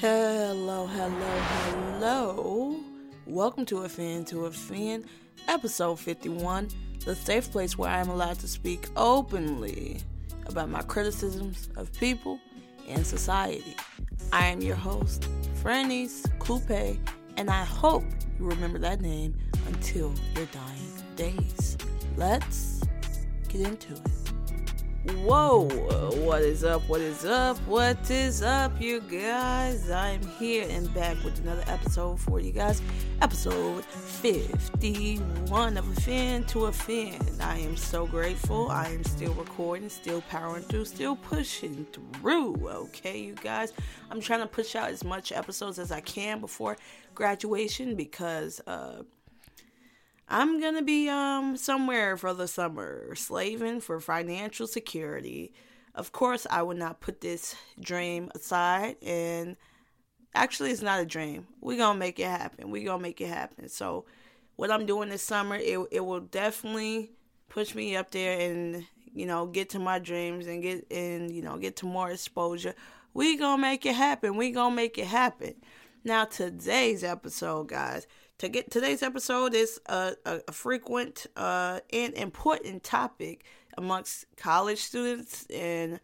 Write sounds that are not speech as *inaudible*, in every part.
Hello, hello, hello. Welcome to Fan to a Fan, episode 51, the safe place where I am allowed to speak openly about my criticisms of people and society. I am your host, Franny's Coupe, and I hope you remember that name until your dying days. Let's get into it. Whoa, what is up? What is up? What is up, you guys? I'm here and back with another episode for you guys. Episode 51 of A Fan to a Fan. I am so grateful. I am still recording, still powering through, still pushing through. Okay, you guys? I'm trying to push out as much episodes as I can before graduation because, uh, I'm gonna be um somewhere for the summer, slaving for financial security. Of course, I would not put this dream aside, and actually, it's not a dream. We gonna make it happen. We gonna make it happen. So, what I'm doing this summer, it it will definitely push me up there, and you know, get to my dreams and get and you know get to more exposure. We gonna make it happen. We gonna make it happen. Now, today's episode, guys to get today's episode is a, a, a frequent uh, and important topic amongst college students and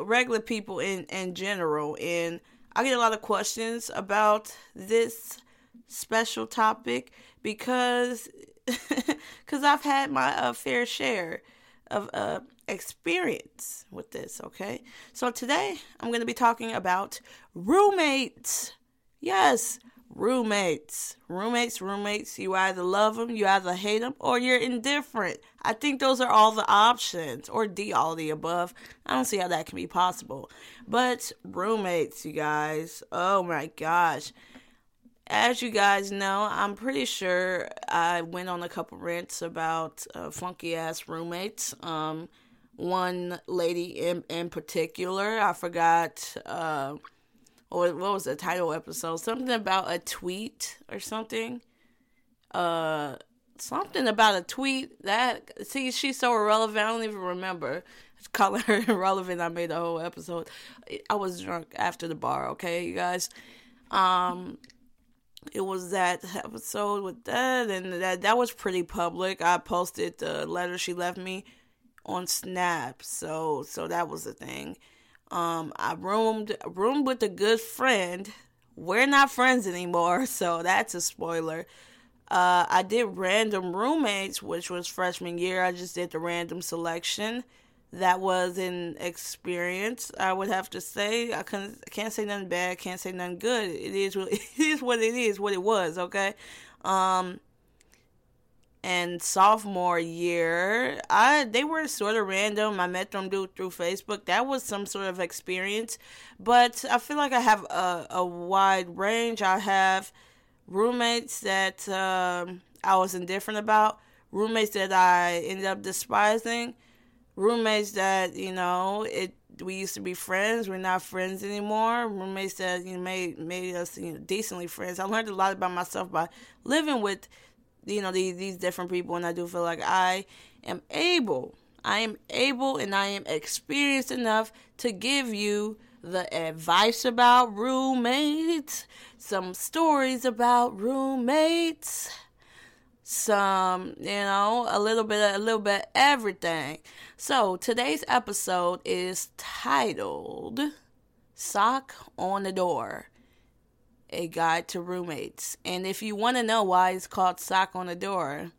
regular people in, in general. And I get a lot of questions about this special topic because *laughs* because I've had my uh, fair share of uh, experience with this. Okay, so today I'm going to be talking about roommates. Yes, roommates. Roommates, roommates. You either love them, you either hate them, or you're indifferent. I think those are all the options, or D, all the above. I don't see how that can be possible. But roommates, you guys. Oh my gosh. As you guys know, I'm pretty sure I went on a couple rants about uh, funky ass roommates. Um, one lady in in particular, I forgot. Uh, or what was the title episode? Something about a tweet or something. Uh, something about a tweet that see she's so irrelevant. I don't even remember calling her *laughs* irrelevant. I made a whole episode. I was drunk after the bar. Okay, you guys. Um, it was that episode with that, and that that was pretty public. I posted the letter she left me on Snap, so so that was the thing. Um, I roomed roomed with a good friend. We're not friends anymore, *laughs* so that's a spoiler. Uh, I did random roommates, which was freshman year. I just did the random selection. That was an experience. I would have to say I can't, can't say nothing bad. Can't say nothing good. It is *laughs* it is. What it is. What it was. Okay. Um, and sophomore year, I they were sort of random. I met them through through Facebook. That was some sort of experience, but I feel like I have a, a wide range. I have roommates that um, I was indifferent about, roommates that I ended up despising, roommates that you know it. We used to be friends. We're not friends anymore. Roommates that you know, made made us you know, decently friends. I learned a lot about myself by living with you know these these different people and I do feel like I am able I am able and I am experienced enough to give you the advice about roommates, some stories about roommates, some, you know, a little bit a little bit everything. So, today's episode is titled Sock on the Door a guide to roommates. And if you want to know why it's called sock on the door,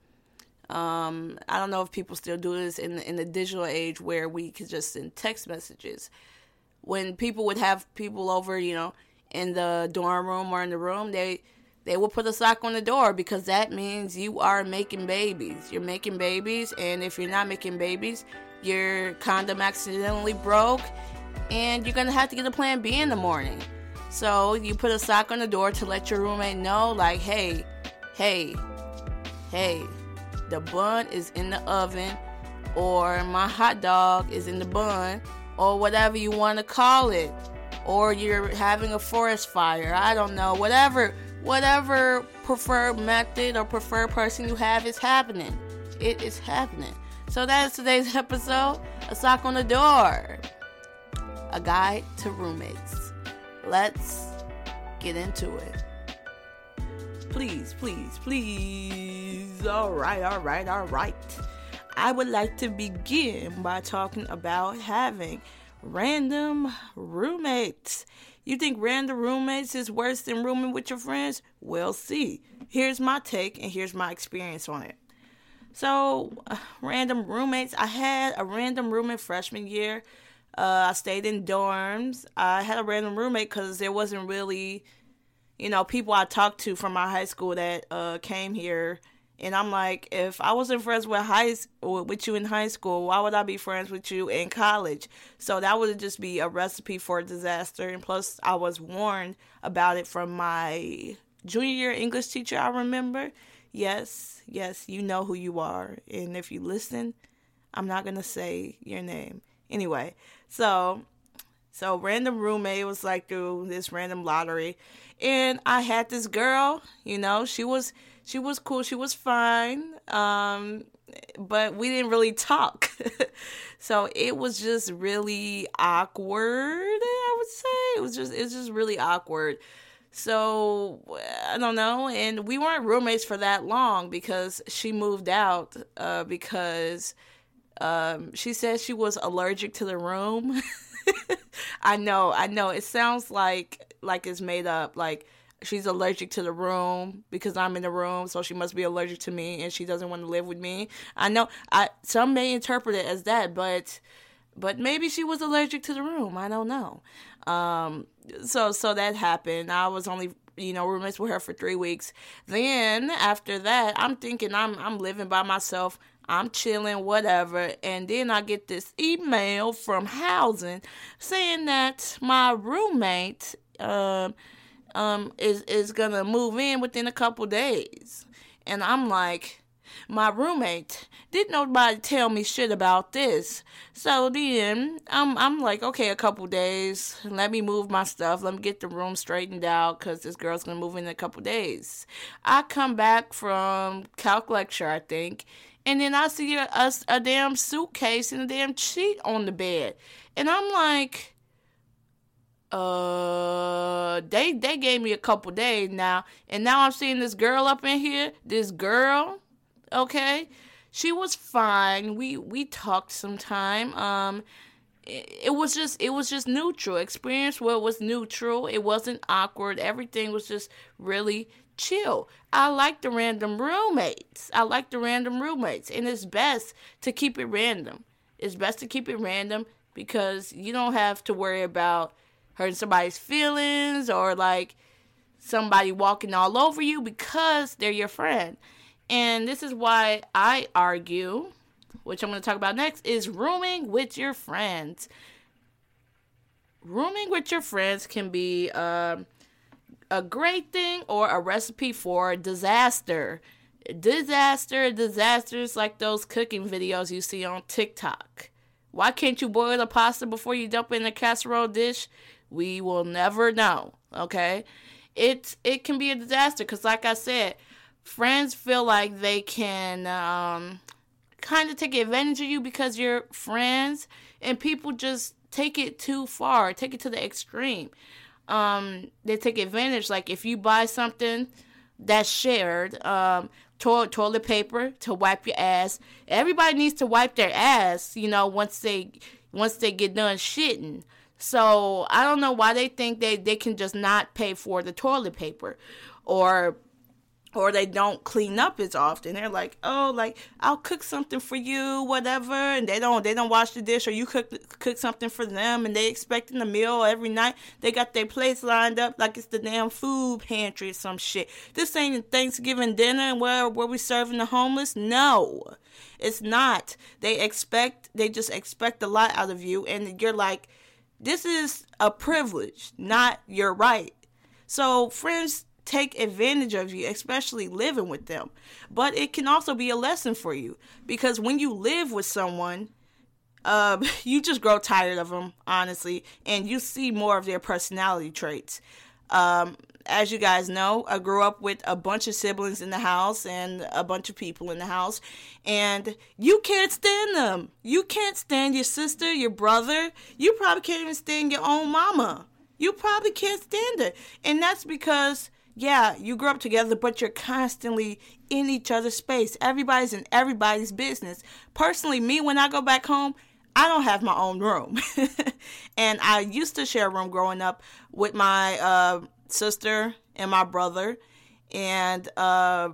um, I don't know if people still do this in in the digital age where we could just send text messages. When people would have people over, you know, in the dorm room or in the room, they they will put a sock on the door because that means you are making babies. You're making babies, and if you're not making babies, your condom accidentally broke, and you're gonna have to get a plan B in the morning. So you put a sock on the door to let your roommate know, like, hey, hey, hey, the bun is in the oven, or my hot dog is in the bun, or whatever you want to call it, or you're having a forest fire. I don't know, whatever, whatever preferred method or preferred person you have is happening. It is happening. So that's today's *laughs* episode. A sock on the door. A guide to roommates. Let's get into it. Please, please, please. All right, all right, all right. I would like to begin by talking about having random roommates. You think random roommates is worse than rooming with your friends? We'll see. Here's my take and here's my experience on it. So, uh, random roommates. I had a random roommate freshman year. Uh, I stayed in dorms. I had a random roommate because there wasn't really, you know, people I talked to from my high school that uh, came here and I'm like, if I wasn't friends with high with you in high school, why would I be friends with you in college? So that would just be a recipe for disaster. And plus, I was warned about it from my junior year English teacher. I remember. Yes, yes, you know who you are, and if you listen, I'm not gonna say your name anyway. So, so random roommate was like through this random lottery, and I had this girl. You know, she was she was cool. She was fine. Um, but we didn't really talk. *laughs* so it was just really awkward, I would say. It was just it was just really awkward. So I don't know, and we weren't roommates for that long because she moved out uh, because um, she says she was allergic to the room. *laughs* I know, I know. It sounds like like it's made up, like she's allergic to the room because I'm in the room, so she must be allergic to me and she doesn't want to live with me. I know I some may interpret it as that, but but maybe she was allergic to the room. I don't know. Um so so that happened. I was only you know roommates with her for 3 weeks. Then after that, I'm thinking I'm I'm living by myself. I'm chilling, whatever. And then I get this email from housing saying that my roommate um um is is gonna move in within a couple days. And i'm like my roommate didn't nobody tell me shit about this. So then i'm i'm like okay a couple days. Let me move my stuff. Let me get the room straightened out because this girl's gonna move in a couple days. I come back from calc lecture i think and then i see a, a, damn suitcase and a damn sheet on the bed. And i'm like uh they they gave me a couple days now. And now i'm seeing this girl up in here this girl okay? She was fine. We we talked some time. um it was just it was just neutral. Experience where it was neutral. It wasn't awkward. Everything was just really chill i like the random roommates i like the random roommates and it's best to keep it random it's best to keep it random because you don't have to worry about hurting somebody's feelings or like somebody walking all over you because they're your friend. And this is why I argue, which I'm going to talk about next, is rooming with your friends. Rooming with your friends can be um, a great thing or a recipe for disaster. Disaster, disasters like those cooking videos you see on TikTok. Why can't you boil the pasta before you dump it in a casserole dish? We will never know. Okay, it it can be a disaster because, like I said, friends feel like they can um, kind of take advantage of you because you're friends, and people just take it too far, take it to the extreme. Um, they take advantage. Like if you buy something that's shared, um, to- toilet paper to wipe your ass. Everybody needs to wipe their ass, you know, once they once they get done shitting. So I don't know why they think they, they can just not pay for the toilet paper or or they don't clean up as often. They're like, "Oh, like I'll cook something for you, whatever," and they don't they don't wash the dish, or you cook cook something for them, and they expecting the meal every night. They got their plates lined up like it's the damn food pantry or some shit. This ain't Thanksgiving dinner and where where we serving the homeless. No, it's not. They expect they just expect a lot out of you, and you're like, this is a privilege, not your right. So friends take advantage of you, especially living with them. But it can also be a lesson for you because when you live with someone, uh, *laughs* you just grow tired of them, honestly, and you see more of their personality traits. Um, as you guys know, I grew up with a bunch of siblings in the house and a bunch of people in the house, and you can't stand them. You can't stand your sister, your brother. You probably can't even stand your own mama. you probably can't stand it. And that's because, yeah, you grew up together, but you're constantly in each other's space. Everybody's in everybody's business. Personally, me, when I go back home, I don't have my own room. *laughs* and I used to share a room growing up with my uh, sister and my brother. And uh,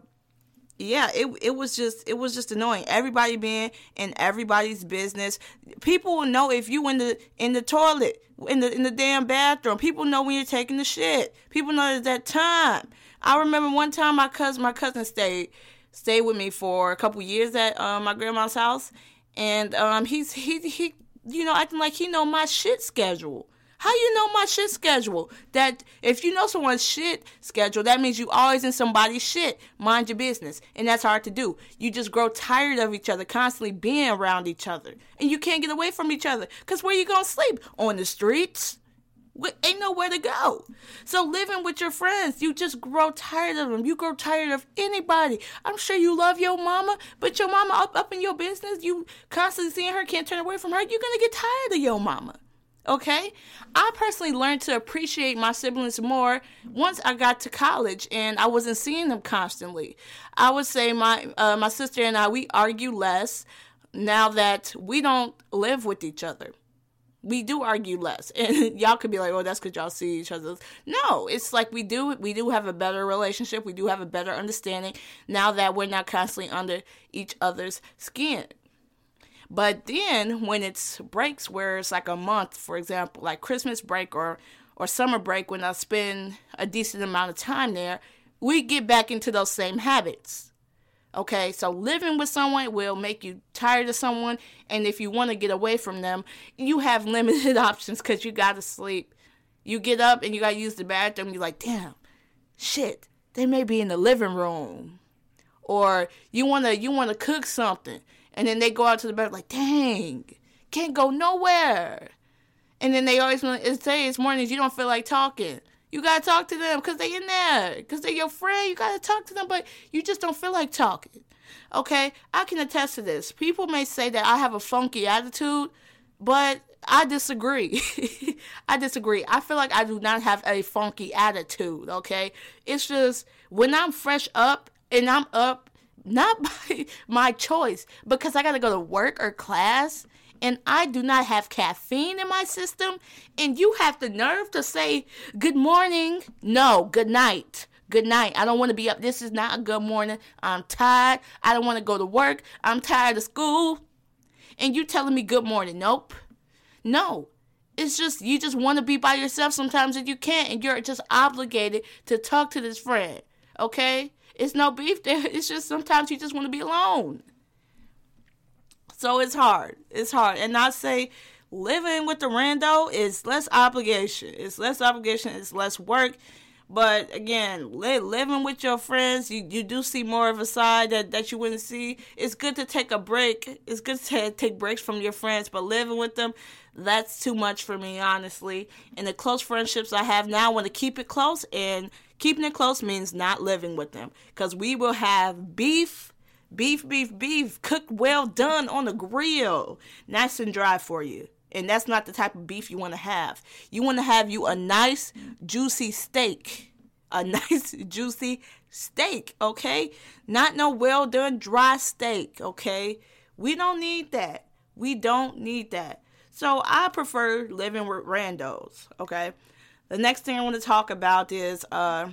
yeah, it it was just it was just annoying. Everybody being in everybody's business. People will know if you in the in the toilet, in the in the damn bathroom. People know when you're taking the shit. People know at that time. I remember one time my cousin my cousin stayed stayed with me for a couple years at uh, my grandma's house, and um, he's he he you know acting like he know my shit schedule. How you know my shit schedule? That if you know someone's shit schedule, that means you always in somebody's shit. Mind your business. And that's hard to do. You just grow tired of each other, constantly being around each other. And you can't get away from each other. Cause where you gonna sleep? On the streets? ain't nowhere to go. So living with your friends, you just grow tired of them. You grow tired of anybody. I'm sure you love your mama, but your mama up up in your business, you constantly seeing her, can't turn away from her. You're gonna get tired of your mama. Okay? I personally learned to appreciate my siblings more once I got to college and I wasn't seeing them constantly. I would say my uh, my sister and I we argue less now that we don't live with each other. We do argue less, *laughs* and y'all could be like, "Oh, that's because y'all see each other." No, it's like we do. We do have a better relationship. We do have a better understanding now that we're not constantly under each other's skin. But then when it's breaks where it's like a month, for example, like Christmas break or or summer break when I spend a decent amount of time there, we get back into those same habits. Okay, so living with someone will make you tired of someone, and if you want to get away from them, you have *laughs* limited options because you gotta sleep. You get up and you gotta use the bathroom. You're like, damn, shit, they may be in the living room, or you wanna you wanna cook something, and then they go out to the bed like, dang, can't go nowhere. And then they always say it's mornings you don't feel like talking. You gotta talk to them because they in there, because they're your friend. You gotta talk to them, but you just don't feel like talking. Okay, I can attest to this. People may say that I have a funky attitude, but I disagree. *laughs* I disagree. I feel like I do not have a funky attitude. Okay, it's just when I'm fresh up and I'm up not *laughs* by my choice, because I gotta go to work or class and I do not have caffeine in my system, and you have the nerve to say good morning. No, good night. Good night. I don't want to be up. This is not a good morning. I'm tired. I don't want to go to work. I'm tired of school. And you telling me good morning. Nope. No. It's just you just want to be by yourself sometimes and you can't and you're just obligated to talk to this friend. Okay? It's no beef there. *laughs* It's just sometimes you just want to be alone. So it's hard. It's hard. And I say living with the rando is less obligation. It's less obligation. It's less work. But again, li- living with your friends, you, you do see more of a side that, that you wouldn't see. It's good to take a break. It's good to *laughs* take breaks from your friends, but living with them, that's too much for me, honestly. And the close friendships I have now, I want to keep it close. And keeping it close means not living with them. Because we will have beef, beef, beef, beef, cooked well done on the grill. Nice and dry for you. And that's not the type of beef you want to have. You want to have you a nice, juicy steak. A *laughs* nice, juicy steak, okay? Not no well done, dry steak, okay? We don't need that. We don't need that. So I prefer living with randos, okay? The next thing I want to talk about is uh,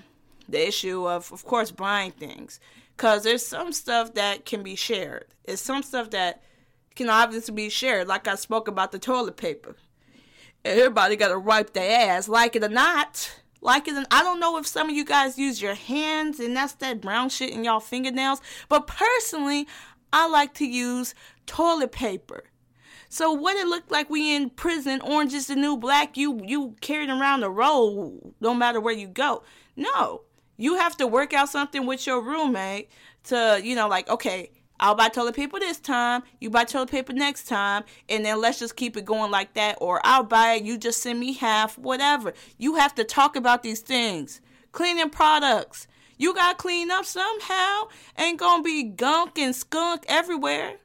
the issue of, of course, buying things. Because there's some stuff that can be shared. It's some stuff that can obviously be shared. Like I spoke about the toilet paper. Everybody got to wipe their ass, like it or not. Like it, I don't know if some of you guys use your hands and that's that brown shit in y'all fingernails, but personally, I like to use toilet paper. So what it looked like we in prison, orange is the new black, you you carrying around the roll no matter where you go. No. You have to work out something with your roommate to, you know, like, okay, I'll buy toilet paper this time, you buy toilet paper next time, and then let's just keep it going like that. Or I'll buy it, you just send me half, whatever. You have to talk about these things. Cleaning products. You gotta clean up somehow. Ain't gonna be gunk and skunk everywhere.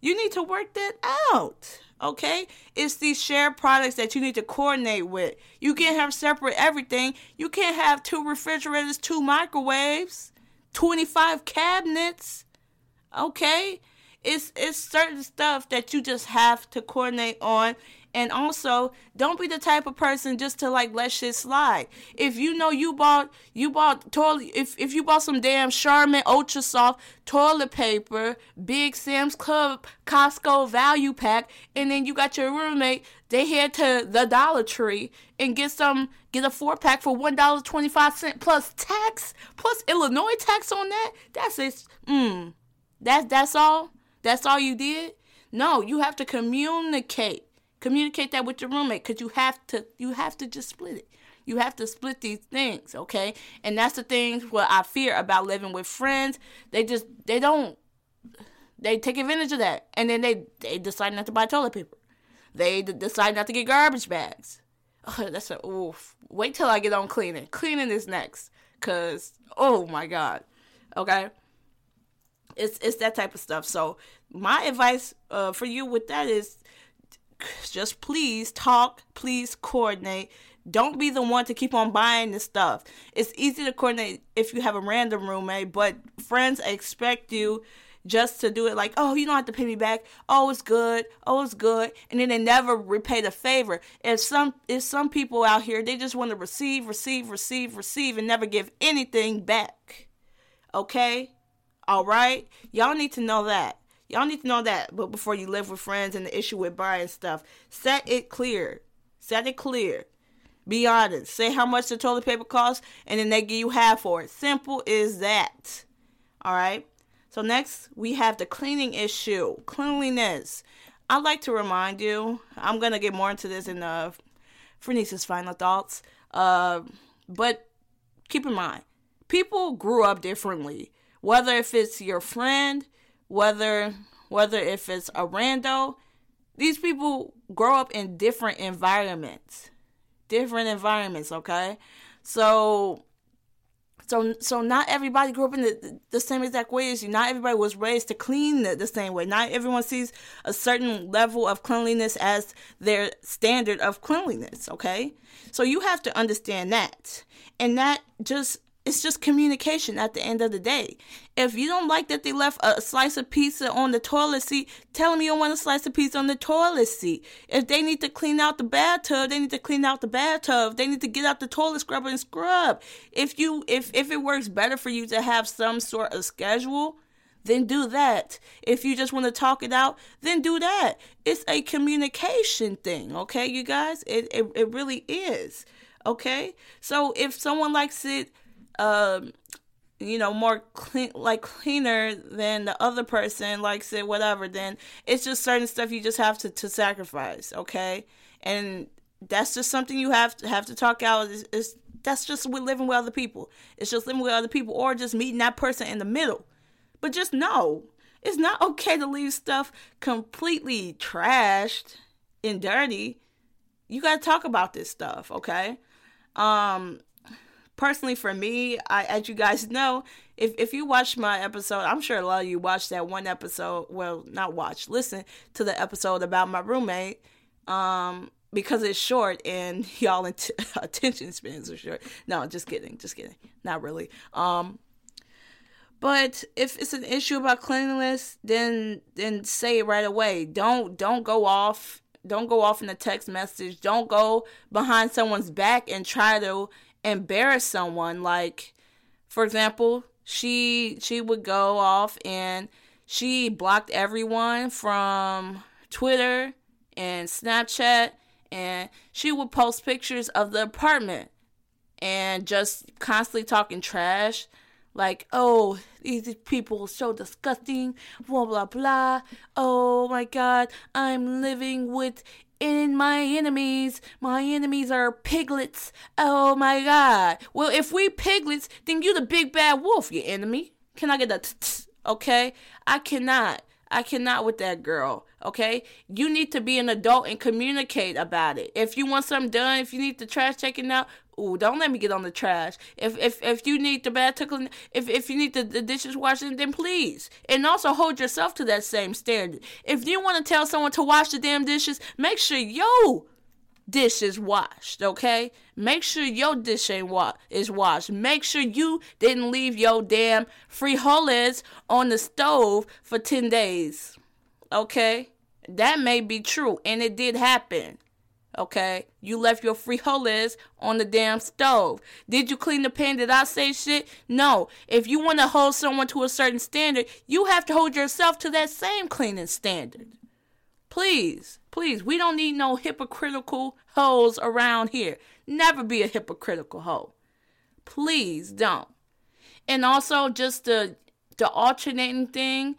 You need to work that out. Okay? It's these shared products that you need to coordinate with. You can't have separate everything. You can't have two refrigerators, two microwaves, 25 cabinets. Okay? It's it's certain stuff that you just have to coordinate on and also, don't be the type of person just to like let shit slide. If you know you bought you bought toilet if if you bought some damn Charmin Ultra Soft toilet paper, Big Sam's Club, Costco value pack, and then you got your roommate, they head to the Dollar Tree and get some get a four pack for one dollar twenty five cent plus tax plus Illinois tax on that. That's it. Mm. That's that's all. That's all you did. No, you have to communicate. Communicate that with your roommate because you have to you have to just split it. You have to split these things, okay? And that's the things what I fear about living with friends. They just they don't they take advantage of that, and then they they decide not to buy toilet paper. They d- decide not to get garbage bags. Oh, that's a oof. Wait till I get on cleaning. Cleaning is next, cause oh my god, okay. It's it's that type of stuff. So my advice uh, for you with that is just please talk, please coordinate. Don't be the one to keep on buying the stuff. It's easy to coordinate if you have a random roommate, but friends expect you just to do it like, oh, you don't have to pay me back. Oh, it's good. Oh, it's good. And then they never repay the favor. If some if some people out here they just want to receive, receive, receive, receive, and never give anything back. Okay? All right? Y'all need to know that. Y'all need to know that. But before you live with friends and the issue with buying stuff, set it clear. Set it clear. Be honest. Say how much the toilet paper costs, and then they give you half for it. Simple is that. All right. So next we have the cleaning issue. Cleanliness. I'd like to remind you. I'm gonna get more into this in uh, Fernice's final thoughts. Uh, but keep in mind, people grew up differently. Whether if it's your friend, whether whether if it's a rando, these people grow up in different environments. Different environments, okay? So so so not everybody grew up in the, the same exact way as you. Not everybody was raised to clean the, the same way. Not everyone sees a certain level of cleanliness as their standard of cleanliness, okay? So you have to understand that. And that just it's just communication at the end of the day. If you don't like that they left a slice of pizza on the toilet seat, tell them you don't want a slice of pizza on the toilet seat. If they need to clean out the bathtub, they need to clean out the bathtub. They need to get out the toilet scrubber and scrub. If you if if it works better for you to have some sort of schedule, then do that. If you just want to talk it out, then do that. It's a communication thing, okay, you guys? It it, it really is. Okay? So if someone likes it um, you know, more clean, like cleaner than the other person likes it, whatever, then it's just certain stuff you just have to, to sacrifice, okay? And that's just something you have to have to talk out. Is, that's just with living with other people. It's just living with other people, or just meeting that person in the middle. But just know, it's not *laughs* okay to leave stuff completely trashed and dirty. You got to talk about this stuff, okay? Um, personally for me, I, as you guys know, if if you watch my episode, I'm sure a lot of you watched that one episode. Well, not watch, listen to the episode about my roommate. Um, because it's short and *laughs* y'all int- *laughs* attention spans are short. No, just kidding, just kidding. Not really. Um, but if it's an issue about cleanliness, then then say it right away. Don't don't go off. Don't go off in a text message. Don't go behind someone's back and try to embarrass someone like for example she she would go off and she blocked everyone from twitter and snapchat and she would post pictures of the apartment and just constantly talking trash like oh these people are so disgusting blah blah blah. Oh my god i'm living with in my enemies. My enemies are piglets. Oh my god. Well, if we piglets, then you the big bad wolf, you enemy. Can I get that? *tsk* Okay? I cannot. I cannot with that girl. Okay? You need to be an adult and communicate about it. If you want something done, if you need the trash taken out, Ooh, don't let me get on the trash. If if if you need the clean, if if you need the, the dishes washing, then please. And also hold yourself to that same standard. If you want to tell someone to wash the damn dishes, make sure yo dish is washed, okay? Make sure your dish ain't wa- is washed. Make sure you didn't leave your damn frijoles on the stove for 10 days. Okay? That may be true and it did happen. Okay? You left your frijoles on the damn stove. Did you clean the pan? Did I say shit? No. If you want to hold someone to a certain standard, you have to hold yourself to that same cleaning standard. Please, please, we don't need no hypocritical hoes around here. Never be a hypocritical hoe. Please don't. And also just the the alternating thing.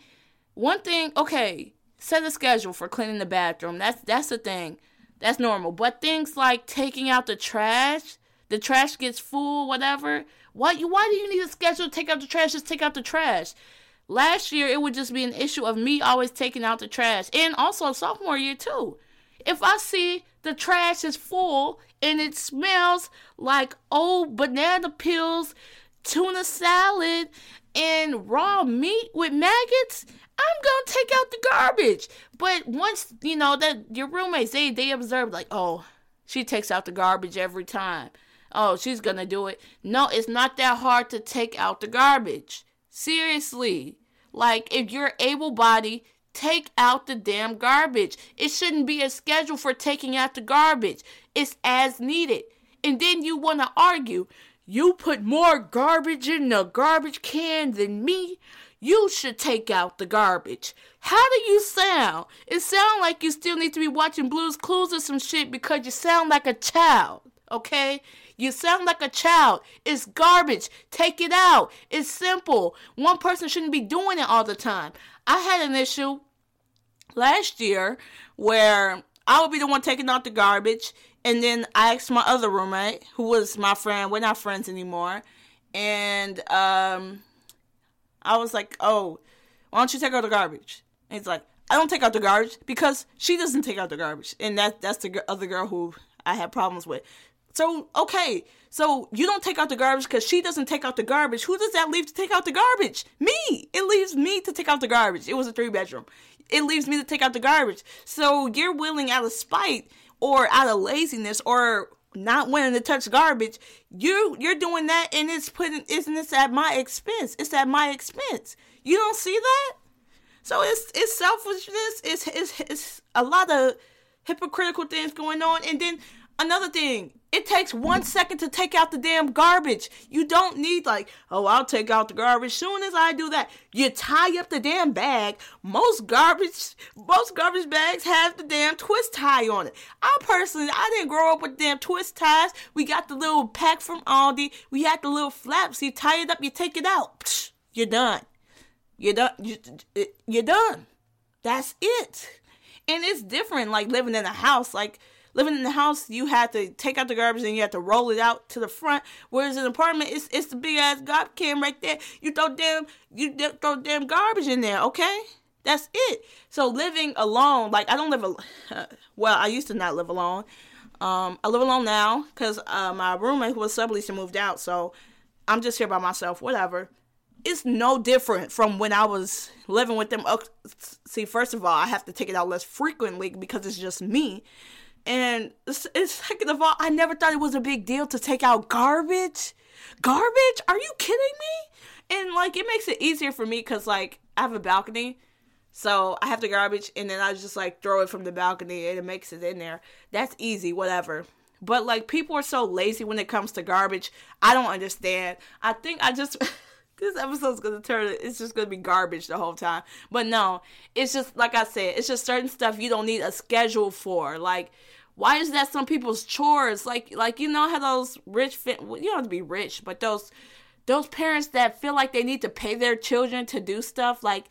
One thing, okay, set a schedule for cleaning the bathroom. That's that's the thing. That's normal. But things like taking out the trash, the trash gets full, whatever. Why you why do you need a schedule to take out the trash? Just take out the trash. Last year, it would just be an issue of me always taking out the trash. And also, sophomore year, too. If I see the trash is full and it smells like old banana peels, tuna salad, and raw meat with maggots, I'm gonna take out the garbage. But once you know that your roommates they they observe like, oh, she takes out the garbage every time. Oh, she's gonna do it. No, it's not that hard to take out the garbage. Seriously. Like, if you're able bodied, take out the damn garbage. It shouldn't be a schedule for taking out the garbage, it's as needed. And then you want to argue, you put more garbage in the garbage can than me. You should take out the garbage. How do you sound? It sounds like you still need to be watching Blues Clues or some shit because you sound like a child, okay? You sound like a child. It's garbage. Take it out. It's simple. One person shouldn't be doing it all the time. I had an issue last year where I would be the one taking out the garbage, and then I asked my other roommate, who was my friend. We're not friends anymore, and um, I was like, "Oh, why don't you take out the garbage?" And he's like, "I don't take out the garbage because she doesn't take out the garbage," and that that's the other girl who I had problems with. So, okay, so you don't take out the garbage because she doesn't take out the garbage. Who does that leave to take out the garbage? Me. It leaves me to take out the garbage. It was a three bedroom. It leaves me to take out the garbage. So you're willing out of spite or out of laziness or not wanting to touch garbage, you you're doing that and it's putting isn't this at my expense? It's at my expense. You don't see that? So it's it's selfishness. It's it's it's a lot of hypocritical things going on. And then another thing, it takes one second to take out the damn garbage. You don't need like, oh, I'll take out the garbage. Soon as I do that, you tie up the damn bag. Most garbage, most garbage bags have the damn twist tie on it. I personally, I didn't grow up with damn twist ties. We got the little pack from Aldi. We had the little flaps. You tie it up, you take it out. You're done. You're done. You're done. That's it. And it's different, like living in a house, like living in the house, you have to take out the garbage and you have to roll it out to the front. Whereas in an apartment, it's it's the big ass garbage can right there. You throw damn you throw damn garbage in there. Okay, that's it. So living alone, like I don't live. Uh, *laughs* well, I used to not live alone. Um, I live alone now because uh, my roommate who was subleasing moved out, so I'm just here by myself. Whatever. It's no different from when I was living with them. see, first of all, I have to take it out less frequently because it's just me. And second of all, I never thought it was a big deal to take out garbage. Garbage? Are you kidding me? And like, it makes it easier for me because like I have a balcony. So I have the garbage and then I just like throw it from the balcony and it makes it in there. That's easy, whatever. But like people are so lazy when it comes to garbage. I don't understand. I think I just *laughs* this episode's gonna turn it's just gonna be garbage the whole time. But no, it's just like I said, it's just certain stuff you don't need a schedule for. Like why is that some people's chores? Like like you know how those rich you don't have to be rich, but those those parents that feel like they need to pay their children to do stuff like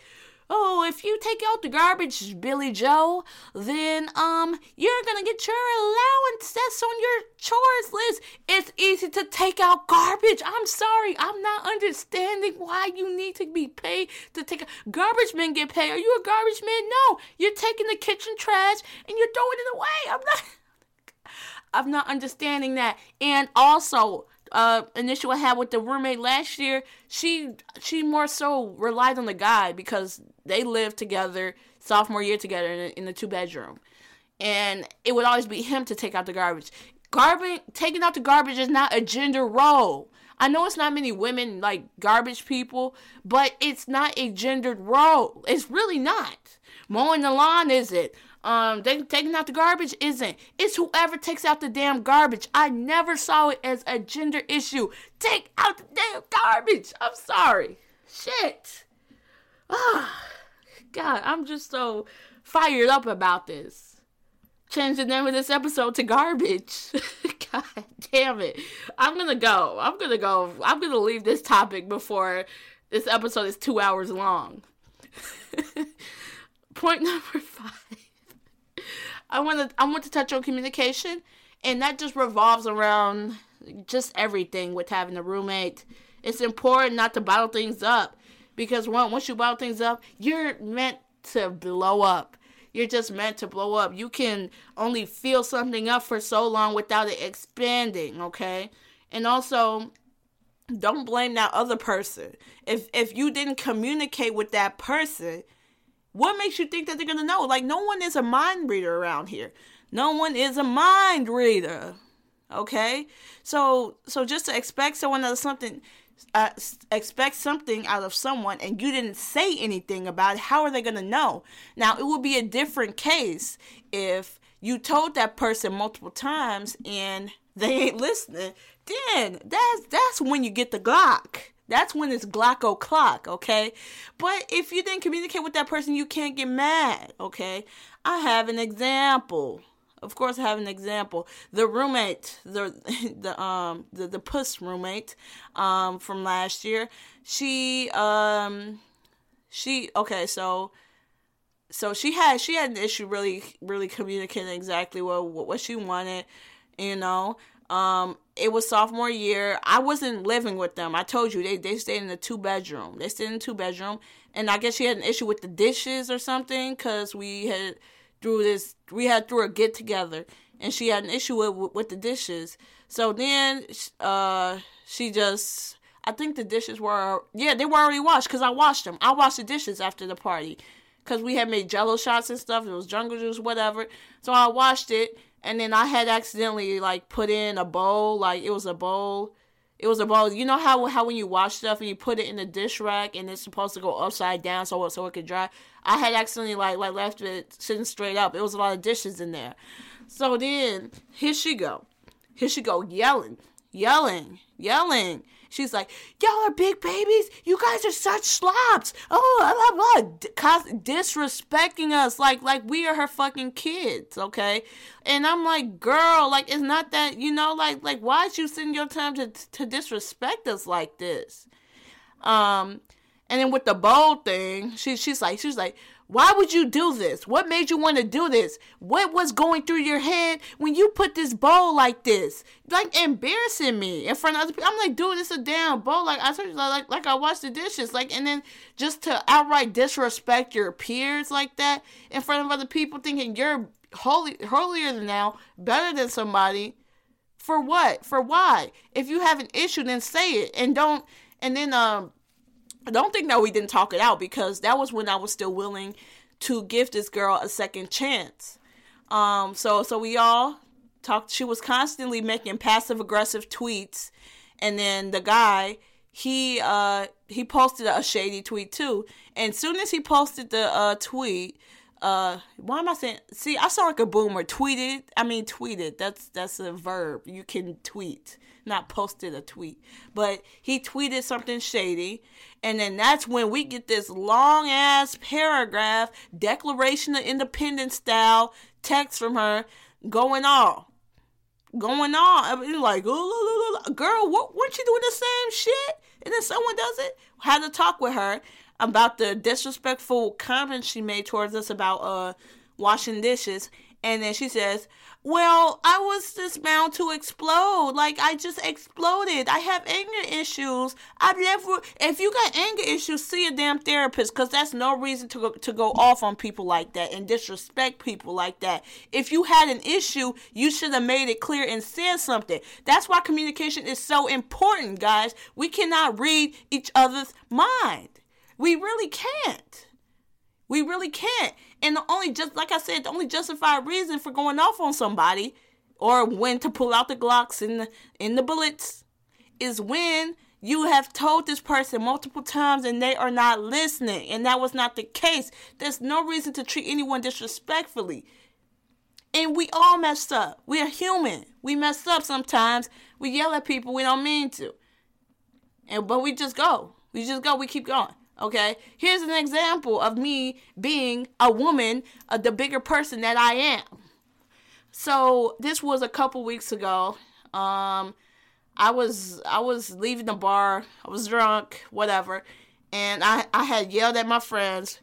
oh, if you take out the garbage, Billy Joe, then um you're gonna get your allowance that's on your chores list. It's easy to take out garbage. I'm sorry, I'm not understanding why you need to be paid to take a garbage men get paid. Are you a garbage man? No, you're taking the kitchen trash and you're throwing it away. I'm not *laughs* of not understanding that. And also, uh, an issue I had with the roommate last year, she she more so relied on the guy because they lived together sophomore year together in, a, in the two bedroom, and it would always be him to take out the garbage. Garbage taking out the garbage is not a gender role. I know it's not many women like garbage people, but it's not a gendered role. It's really not. Mowing the lawn is it? Um, they taking out the garbage isn't. It's whoever takes out the damn garbage. I never saw it as a gender issue. Take out the damn garbage. I'm sorry. Shit. Ah, God, I'm just so fired up about this. Change the name of this episode to garbage. *laughs* God damn it. I'm gonna go. I'm gonna go. I'm gonna leave this topic before this episode is two hours long. *laughs* Point number five. I want to I want to touch on communication, and that just revolves around just everything with having a roommate. It's important not to bottle things up because once you bottle things up, you're meant to blow up. You're just meant to blow up. You can only feel something up for so long without it expanding, okay? And also, don't blame that other person. If if you didn't communicate with that person, what makes you think that they're gonna know? Like, no one is a mind reader around here. No one is a mind reader. Okay, so so just to expect someone to something, uh, expect something out of someone, and you didn't say anything about it. How are they gonna know? Now it would be a different case if you told that person multiple times and *laughs* they ain't listening. Then that's that's when you get the Glock. That's when it's Glock o'clock, okay? But if you didn't communicate with that person, you can't get mad, okay? I have an example. Of course, I have an example. The roommate, the *laughs* the um the the puss roommate, um from last year. She um she okay so so she had she had an issue really really communicating exactly what what she wanted you know um, it was sophomore year. I wasn't living with them. I told you they they stayed in a two bedroom. They stayed in a two bedroom, and I guess she had an issue with the dishes or something because we had through this we had through a get together, and she had an issue with with the dishes. So then, uh, she just I think the dishes were yeah they were already washed because I washed them. I washed the dishes after the party because we had made Jello shots and stuff. It was jungle juice, whatever. So I washed it and then I had accidentally like put in a bowl, like it was a bowl. It was a bowl. You know how how when you wash stuff and you put it in the dish rack and it's supposed to go upside down so so it could dry. I had accidentally like like left it sitting straight up. It was a lot of dishes in there. So then here she go, here she go yelling, yelling, yelling. She's like, y'all are big babies. You guys are such slobs. Oh, blah, blah, blah. disrespecting us like like we are her fucking kids, okay? And I'm like, girl, like it's not that you know, like like why is you spending your time to to disrespect us like this? Um, and then with the bowl thing, she she's like she's like, why would you do this? What made you want to do this? What was going through your head when you put this bowl like this? Like embarrassing me in front of other people. I'm like, dude, this is a damn bowl. Like I told you, like like I wash the dishes. Like and then just to outright disrespect your peers like that in front of other people, thinking you're holy holier than now, better than somebody. For what? For why? If you have an issue, then say it and don't. And then um don't think that we didn't talk it out because that was when I was still willing to give this girl a second chance. Um, so so we all talked. She was constantly making passive aggressive tweets, and then the guy he uh he posted a shady tweet too. And soon as he posted the uh tweet, uh why am I saying see I sound like a boomer. Tweeted I mean tweeted. That's that's a verb. You can tweet not posted a tweet, but he tweeted something shady. And then that's when we get this long ass paragraph, Declaration of Independence style text from her going on. Going on. I mean, like, girl, what, weren't you doing the same shit? And then someone does it. Had to talk with her about the disrespectful comments she made towards us about uh washing dishes And then she says, well, I was just bound to explode. Like I just exploded. I have anger issues. I've never. If you got anger issues, see a damn therapist, because that's no reason to go, to go off on people like that and disrespect people like that. If you had an issue, you should have made it clear and said something. That's why communication is so important, guys. We cannot read each other's mind. We really can't. We really can't. And the only just like I said, the only justified reason for going off on somebody or when to pull out the Glocks and the in the bullets is when you have told this person multiple times and they are not listening. And that was not the case. There's no reason to treat anyone disrespectfully. And we all messed up. We are human. We mess up sometimes. We yell at people we don't mean to. And but we just go. We just go. We keep going. Okay, here's an example of me being a woman, uh, the bigger person that I am. So this was a couple weeks ago. Um, I was I was leaving the bar. I was drunk, whatever, and I I had yelled at my friends,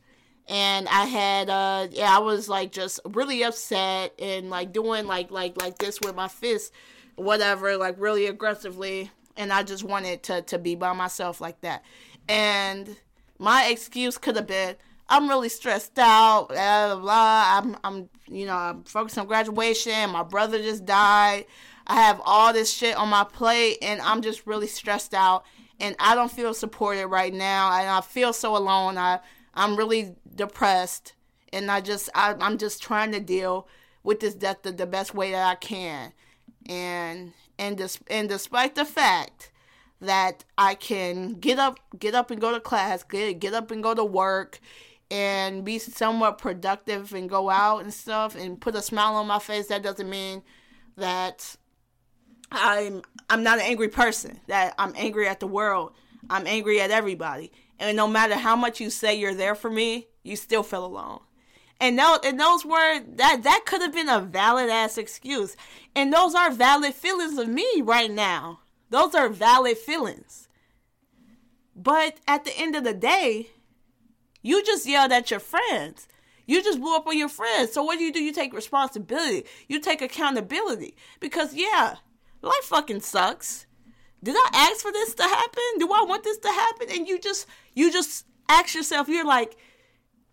and I had uh yeah I was like just really upset and like doing like like like this with my fist, whatever, like really aggressively, and I just wanted to to be by myself like that, and my excuse could have been, I'm really stressed out, blah, blah, blah. I'm, I'm, you know, I'm focused on graduation. My brother just died. I have all this shit on my plate, and I'm just really stressed out. And I don't feel supported right now, and I feel so alone. I, I'm really depressed, and I just, I, I'm just trying to deal with this death the, the best way that I can. And, and, dis- and despite the fact that I can get up, get up and go to class, get get up and go to work, and be somewhat productive and go out and stuff and put a smile on my face. That doesn't mean that I'm I'm not an angry person. That I'm angry at the world. I'm angry at everybody. And no matter how much you say you're there for me, you still feel alone. And those, and those were that that could have been a valid ass excuse. And those are valid feelings of me right now. Those are valid feelings. But at the end of the day, you just yelled at your friends. You just blew up on your friends. So what do you do? You take responsibility. You take accountability. Because yeah, life fucking sucks. Did I ask for this to happen? Do I want this to happen? And you just you just ask yourself, you're like,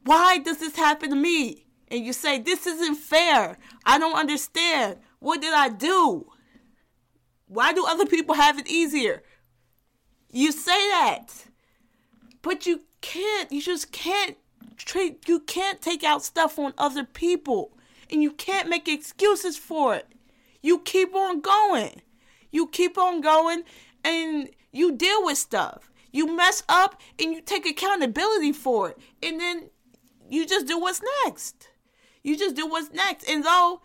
why does this happen to me? And you say, this isn't fair. I don't understand. What did I do? Why do other people have it easier? You say that. But you can't, you just can't treat, you can't take out stuff on other people. And you can't make excuses for it. You keep on going. You keep on going and you deal with stuff. You mess up and you take accountability for it. And then you just do what's next. You just do what's next. And though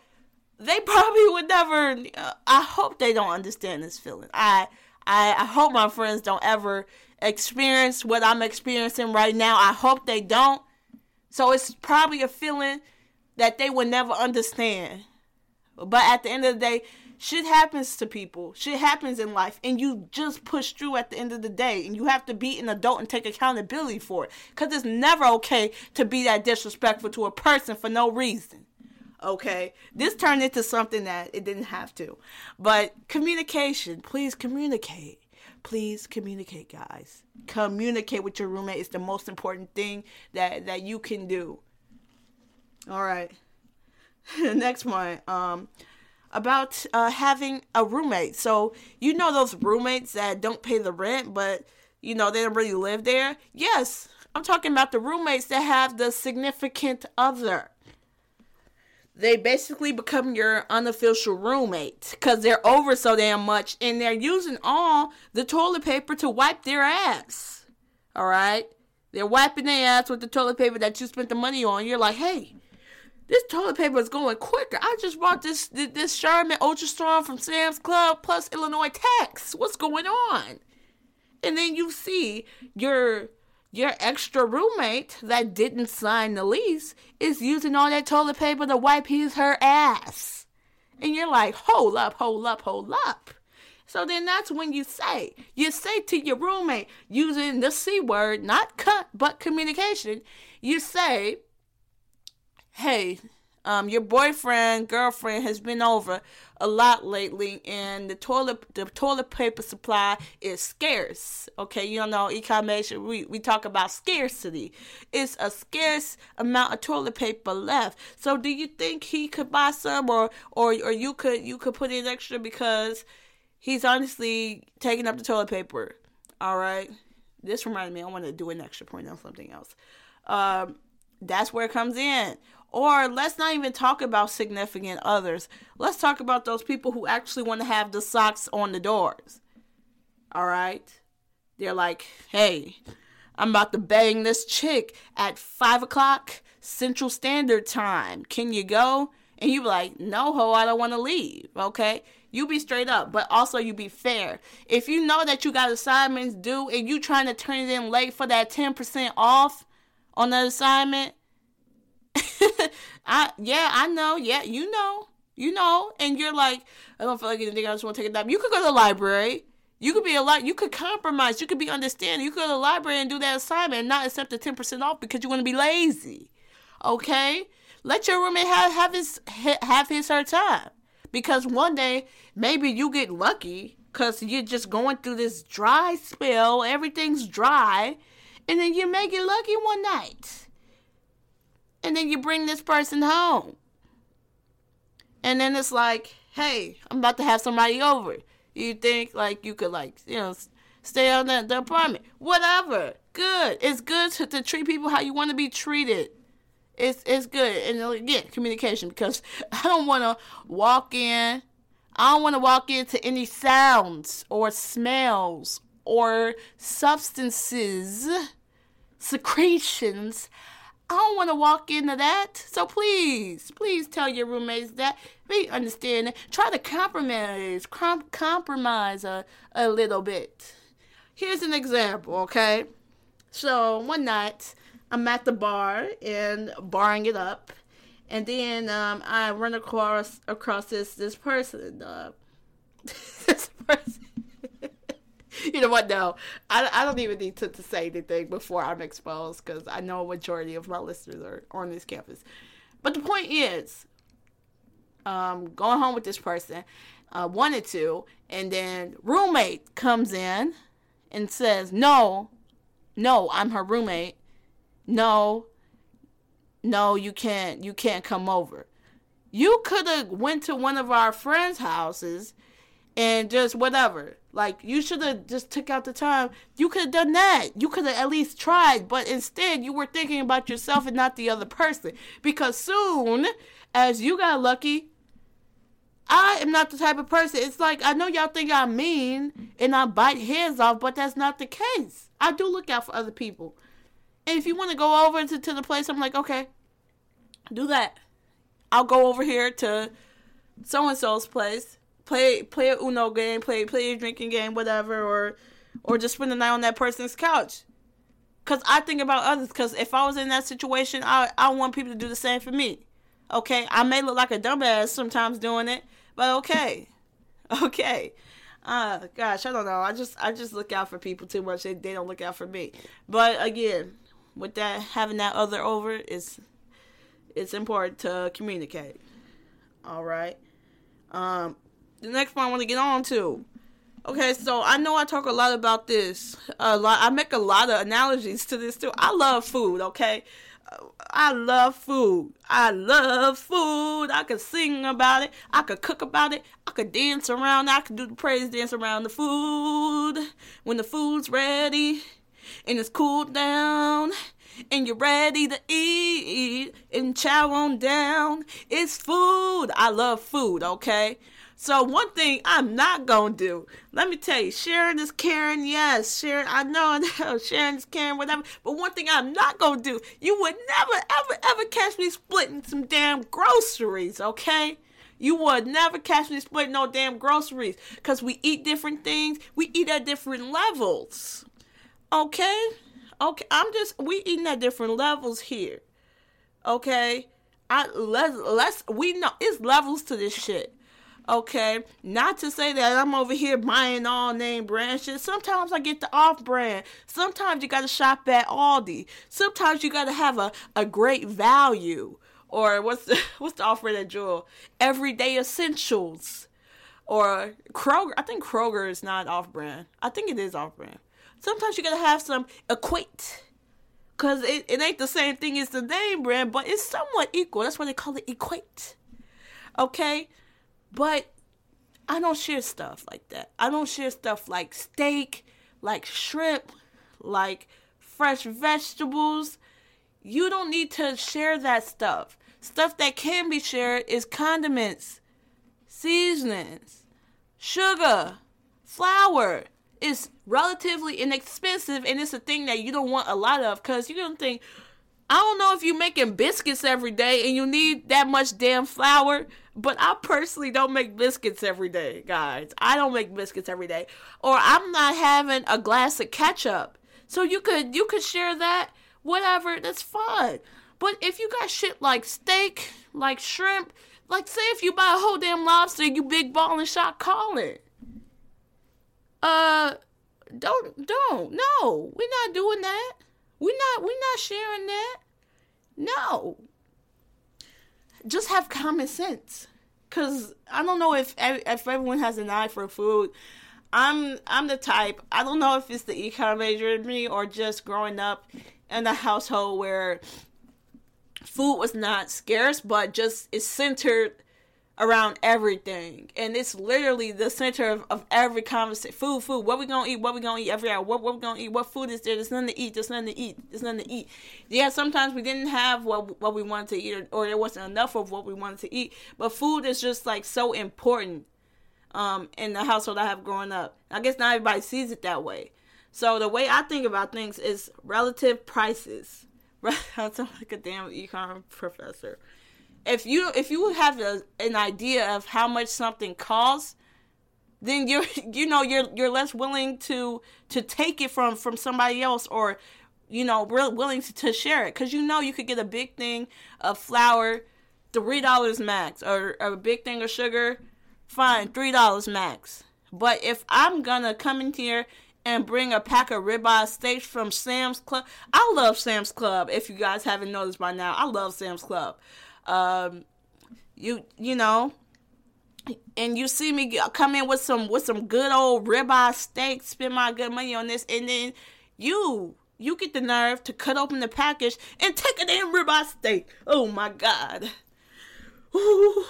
they probably would never. Uh, I hope they don't understand this feeling. I, I, I hope my friends don't ever experience what I'm experiencing right now. I hope they don't. So it's probably a feeling that they would never understand. But at the end of the day, shit happens to people. Shit happens in life, and you just push through at the end of the day. And you have to be an adult and take accountability for it. Because it's never okay to be that disrespectful to a person for no reason. Okay, this turned into something that it didn't have to. But communication, please communicate. Please communicate, guys. Communicate with your roommate is the most important thing that that you can do. All right. *laughs* Next one. Um about uh, having a roommate. So, you know those roommates that don't pay the rent, but you know they don't really live there? Yes, I'm talking about the roommates that have the significant other they basically become your unofficial roommate because they're over so damn much and they're using all the toilet paper to wipe their ass. All right? They're wiping their ass with the toilet paper that you spent the money on. You're like, hey, this toilet paper is going quicker. I just bought this this Charmin Ultra Strong from Sam's Club plus Illinois tax. What's going on? And then you see your your extra roommate that didn't sign the lease is using all that toilet paper to wipe his her ass. And you're like, hold up, hold up, hold up. So then that's when you say, you say to your roommate using the C word, not cut, but communication, you say, hey, um, your boyfriend, girlfriend has been over a lot lately, and the toilet the toilet paper supply is scarce. Okay, you know, ecomation. We we talk about scarcity. It's a scarce amount of toilet paper left. So, do you think he could buy some, or or or you could you could put in extra because he's honestly taking up the toilet paper. All right. This reminded me. I want to do an extra point on something else. Um, that's where it comes in. Or let's not even talk about significant others. Let's talk about those people who actually want to have the socks on the doors. All right? They're like, hey, I'm about to bang this chick at 5 o'clock Central Standard Time. Can you go? And you be like, no, ho, I don't want to leave. Okay? You be straight up, but also you be fair. If you know that you got assignments due and you trying to turn it in late for that 10% off on the assignment, *laughs* I yeah, I know. Yeah, you know. You know. And you're like, I don't feel like anything. I just want to take a nap. You could go to the library. You could be a lot. You could compromise. You could be understanding. You could go to the library and do that assignment and not accept the ten percent off because you want to be lazy. Okay, let your roommate have have his have his her time because one day maybe you get lucky because you're just going through this dry spell. Everything's dry, and then you may get lucky one night and then you bring this person home. And then it's like, hey, I'm about to have somebody over. You think like you could like, you know, stay on the, the apartment. Whatever. Good. It's good to, to treat people how you want to be treated. It's it's good. And uh, again, communication because *laughs* I don't want to walk in. I don't want to walk into any sounds or smells or substances, secretions I don't want to walk into that. So please, please tell your roommates that. Be understanding. Try to compromise, com- compromise a, a little bit. Here's an example, okay? So one night, I'm at the bar and barring it up, and then um, I run across across this this person. Uh, *laughs* this person *laughs* you know what? No, I, I don't even need to, to say anything before I'm exposed because I know a majority of my listeners are on this campus. But the point is, um, going home with this person, uh, wanted to, and then roommate comes in and says, "No, no, I'm her roommate. No, no, you can't, you can't come over. You could have went to one of our friends' houses." And just whatever. Like you should have just took out the time. You could have done that. You could have at least tried, but instead you were thinking about yourself and not the other person. Because soon as you got lucky, I am not the type of person. It's like I know y'all think I'm mean and I bite heads off, but that's not the case. I do look out for other people. And if you want to go over to, to the place, I'm like, okay, do that. I'll go over here to so and so's place play play a Uno game, play play a drinking game, whatever, or or just spend the night on that person's couch. Cause I think about others. Cause if I was in that situation, I I want people to do the same for me. Okay, I may look like a dumbass sometimes doing it, but okay, *laughs* okay. Uh, gosh, I don't know. I just I just look out for people too much. They they don't look out for me. But again, with that having that other over is it's important to communicate. All right. Um, the next one I want to get on to. Okay, so I know I talk a lot about this. A lot. I make a lot of analogies to this too. I love food. Okay, I love food. I love food. I could sing about it. I could cook about it. I could dance around. I could do the praise dance around the food when the food's ready and it's cooled down and you're ready to eat and chow on down. It's food. I love food. Okay. So one thing I'm not gonna do, let me tell you, Sharon is caring, yes, Sharon, I know, I know, *laughs* Sharon is caring, whatever. But one thing I'm not gonna do, you would never, ever, ever catch me splitting some damn groceries, okay? You would never catch me splitting no damn groceries, cause we eat different things, we eat at different levels, okay? Okay, I'm just we eating at different levels here, okay? I let's let's we know it's levels to this shit. Okay, not to say that I'm over here buying all name brand shit. Sometimes I get the off brand. Sometimes you gotta shop at Aldi. Sometimes you gotta have a, a great value or what's the, *laughs* what's the offer at Jewel? Everyday essentials, or Kroger. I think Kroger is not off brand. I think it is off brand. Sometimes you gotta have some equate, cause it, it ain't the same thing as the name brand, but it's somewhat equal. That's why they call it equate. Okay, but I don't share stuff like that. I don't share stuff like steak, like shrimp, like fresh vegetables. You don't need to share that stuff. Stuff that can be shared is condiments, seasonings, sugar, flour. It's relatively inexpensive and it's a thing that you don't want a lot of because you're going to think, I don't know if you're making biscuits every day and you need that much damn flour, but I personally don't make biscuits every day, guys. I don't make biscuits every day. Or I'm not having a glass of ketchup. So you could you could share that, whatever, that's fine. But if you got shit like steak, like shrimp, like say if you buy a whole damn lobster, you big ball and shot calling. Uh don't don't no, we're not doing that. We're not we're not sharing that. No. Just have common sense. Cause I don't know if if everyone has an eye for food. I'm I'm the type. I don't know if it's the econ major in me or just growing up in a household where food was not scarce, but just is centered around everything. And it's literally the center of, of every conversation. Food, food. What we gonna eat? What we gonna eat every hour? What, what we gonna eat? What food is there? There's nothing to eat. There's nothing to eat. There's nothing to eat. Yeah, sometimes we didn't have what what we wanted to eat, or, or there wasn't enough of what we wanted to eat. But food is just like so important um, in the household I have growing up. I guess not everybody sees it that way. So the way I think about things is relative prices. Right *laughs* I sound like a damn econ professor if you if you have a, an idea of how much something costs then you're *laughs* you know you're you're less willing to to take it from from somebody else or you know willing to, to share it. Because you know you could get a big thing of flour three dollars max or, or a big thing of sugar fine three dollars max. But if i'm gonna come in here and bring a pack of ribeye steaks from sam's club i love sam's club if you guys haven't noticed by now i love sam's club um, you you know, and you see me come in with some with some good old ribeye steak, spend my good money on this, and then you you get the nerve to cut open the package and take a damn ribeye steak. Oh my god. Ooh.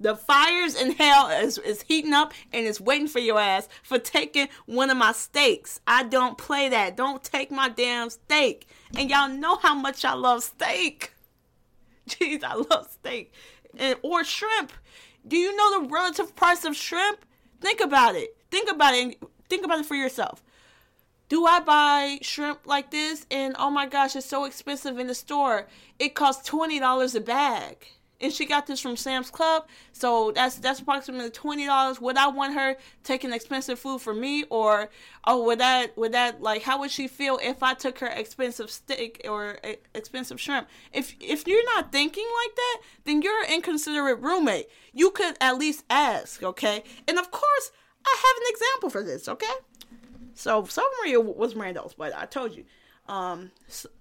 The fires in hell is, is heating up and it's waiting for your ass for taking one of my steaks. I don't play that. Don't take my damn steak. And y'all know how much I love steak. *laughs* Jeez, I love steak. And, or shrimp. Do you know the relative price of shrimp? Think about it. Think about it. Think about it for yourself. Do I buy shrimp like this? And oh my gosh, it's so expensive in the store. It costs $20 a bag and she got this from Sam's Club. So that's that's approximately twenty dollars. Would I want her taking expensive food for me, or oh, would that would that like how would she feel if I took her expensive steak or eh, expensive shrimp? If if you're not thinking like that, then you're an inconsiderate roommate. You could at least ask, okay? And of course, I have an example for this, okay? So year was Randall's, but I told you um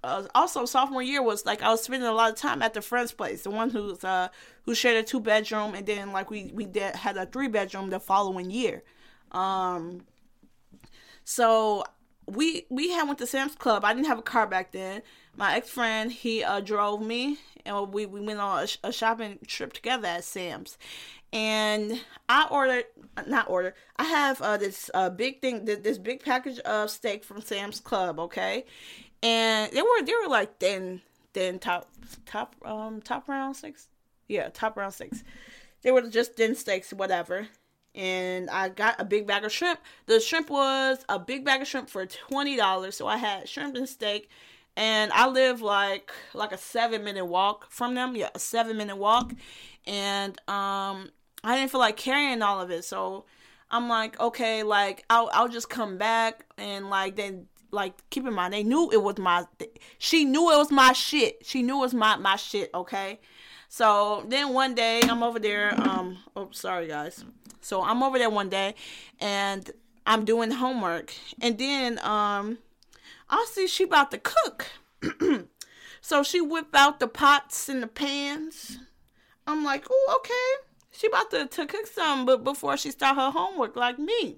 uh, also sophomore year was like I was spending a lot of time at the friend's place, the one who's uh who shared a two bedroom, and then like we we did had a three bedroom the following year. Um, so we we had went to Sam's Club. I didn't have a car back then. My ex friend he uh drove me, and we we went on a, a shopping trip together at Sam's. And I ordered, not ordered. I have uh, this uh, big thing, this big package of steak from Sam's Club. Okay, and they were they were like thin, thin top top um top round steaks. Yeah, top round steaks. They were just thin steaks, whatever. And I got a big bag of shrimp. The shrimp was a big bag of shrimp for twenty dollars. So I had shrimp and steak, and I live like like a seven minute walk from them. Yeah, a seven minute walk, and um, I didn't feel like carrying all of it. So I'm like, okay, like I'll I'll just come back and like then like keep in mind they knew it was my she knew it was my shit. She knew it was my my shit, okay? So then one day I'm over there um oh sorry guys. So I'm over there one day and I'm doing homework and then um I see she about to cook. *clears throat* So she whip out the pots and the pans. I'm like, oh, okay. She about to, to cook some, but before she start her homework, like me.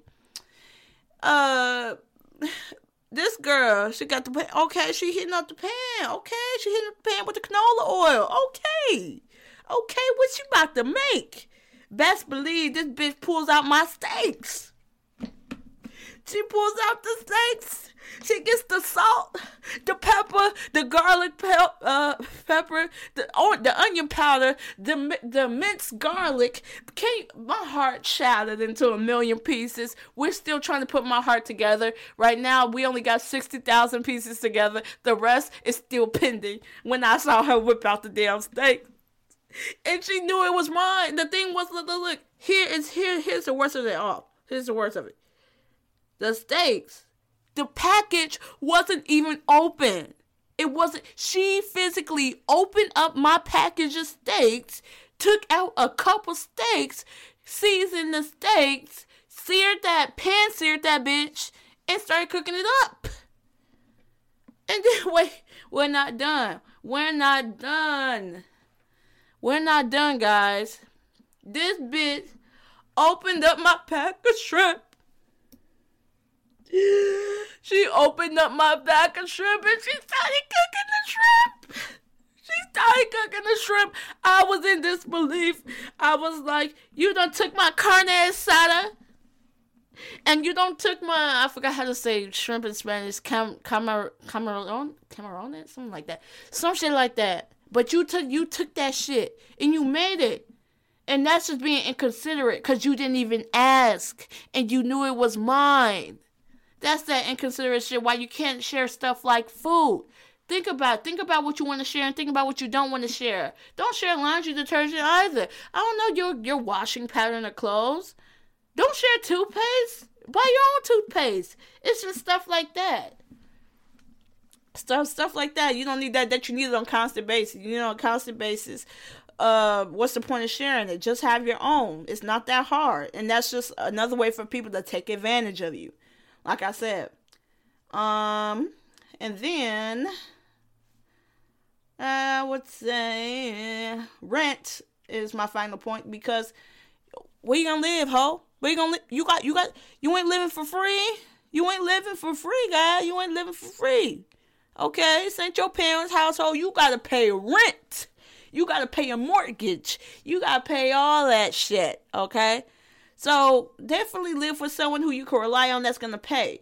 Uh, *sighs* this girl, she got the pan. Okay, she hitting up the pan. Okay, she hitting the pan with the canola oil. Okay, okay, what she about to make? Best believe this bitch pulls out my steaks. She pulls out the steaks. She gets the salt, the pepper, the garlic pe- uh, pepper, the or the onion powder, the the minced garlic. Can my heart shattered into a million pieces. We're still trying to put my heart together. Right now, we only got sixty thousand pieces together. The rest is still pending. When I saw her whip out the damn steak, and she knew it was mine. The thing was, look, look, look. Here is here. Here's the worst of it all. Here's the worst of it the steaks. The package wasn't even open. It wasn't. She physically opened up my package of steaks, took out a couple steaks, seasoned the steaks, seared that, pan seared that bitch, and started cooking it up. And *laughs* then, wait, we're not done. We're not done. We're not done, guys. This bitch opened up my pack of shrimp she opened up my pack of shrimp and she started cooking the shrimp. She started cooking the shrimp. I was in disbelief. I was like, you done took my carne asada. And you don't took my I forgot how to say shrimp in Spanish, cam camar camarón camarón something like that. Some shit like that. But you took you took that shit and you made it. And that's just being inconsiderate because you didn't even ask and you knew it was mine. That's that inconsiderate shit why you can't share stuff like food. Think about think about what you want to share and think about what you don't want to share. Don't share laundry detergent either. I don't know your your washing pattern of clothes. Don't share toothpaste. Buy your own toothpaste. It's just stuff like that. Stuff stuff like that. You don't need that that you need it on constant basis. You know, on constant basis. Uh, what's the point of sharing it? Just have your own. It's not that hard, and that's just another way for people to take advantage of you like I said. Um, and then I would say rent is my final point because where you gonna live, ho? Where you gonna live? You got you got you ain't living for free. You ain't living for free, guy. You ain't living for free. Okay, this ain't your parents' household. You gotta pay rent. You gotta pay a mortgage. You gotta pay all that shit. Okay. So definitely live with someone who you can rely on that's to pay.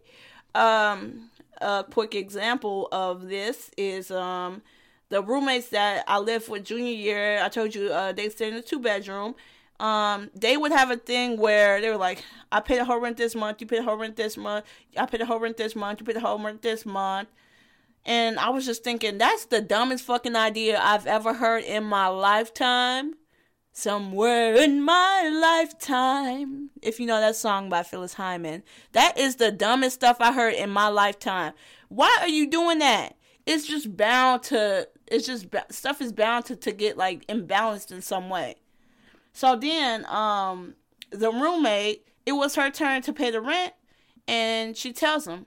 Um, a quick example of this is um, the roommates that I lived with junior year. I told you uh, they stayed in a two bedroom. Um, they would have a thing where they were like, I pay the whole rent this month, you pay the whole rent this month, I pay the whole rent this month, you pay the whole rent this month. And I was just thinking, that's the dumbest fucking idea I've ever heard in my lifetime. Somewhere in my lifetime. If you know that song by Phyllis Hyman, that is the dumbest stuff I heard in my lifetime. Why are you doing that? It's just bound to, it's just, stuff is bound to, to get like imbalanced in some way. So then, um, the roommate, it was her turn to pay the rent, and she tells him,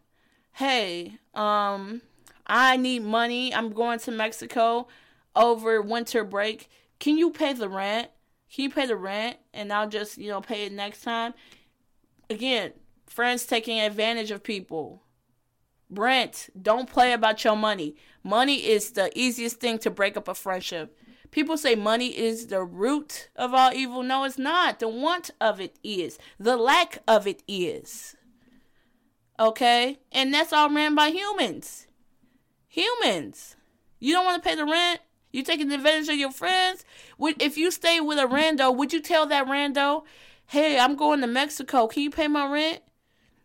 Hey, um, I need money. I'm going to Mexico over winter break. Can you pay the rent? Can you pay the rent and I'll just, you know, pay it next time? Again, friends taking advantage of people. Brent, don't play about your money. Money is the easiest thing to break up a friendship. People say money is the root of all evil. No, it's not. The want of it is. The lack of it is. Okay? And that's all ran by humans. Humans. You don't want to pay the rent? You're taking advantage of your friends? Would if you stay with a rando, would you tell that rando, "Hey, I'm going to Mexico. Can you pay my rent?"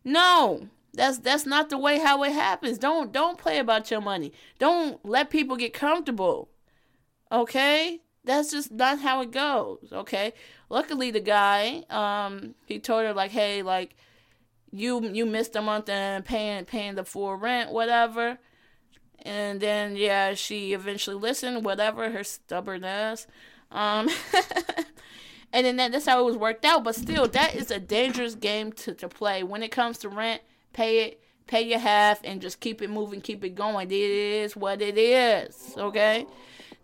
No. That's that's not the way how it happens. Don't don't play about your money. Don't let people get comfortable. Okay? That's just not how it goes, okay? Luckily the guy, um, he told her like, "Hey, like you you missed a month and paying paying the full rent, whatever." And then yeah, she eventually listened, whatever her stubbornness. Um, *laughs* and then that, that's how it was worked out. But still, that is a dangerous game to, to play when it comes to rent. Pay it, pay your half and just keep it moving, keep it going. It is what it is, okay?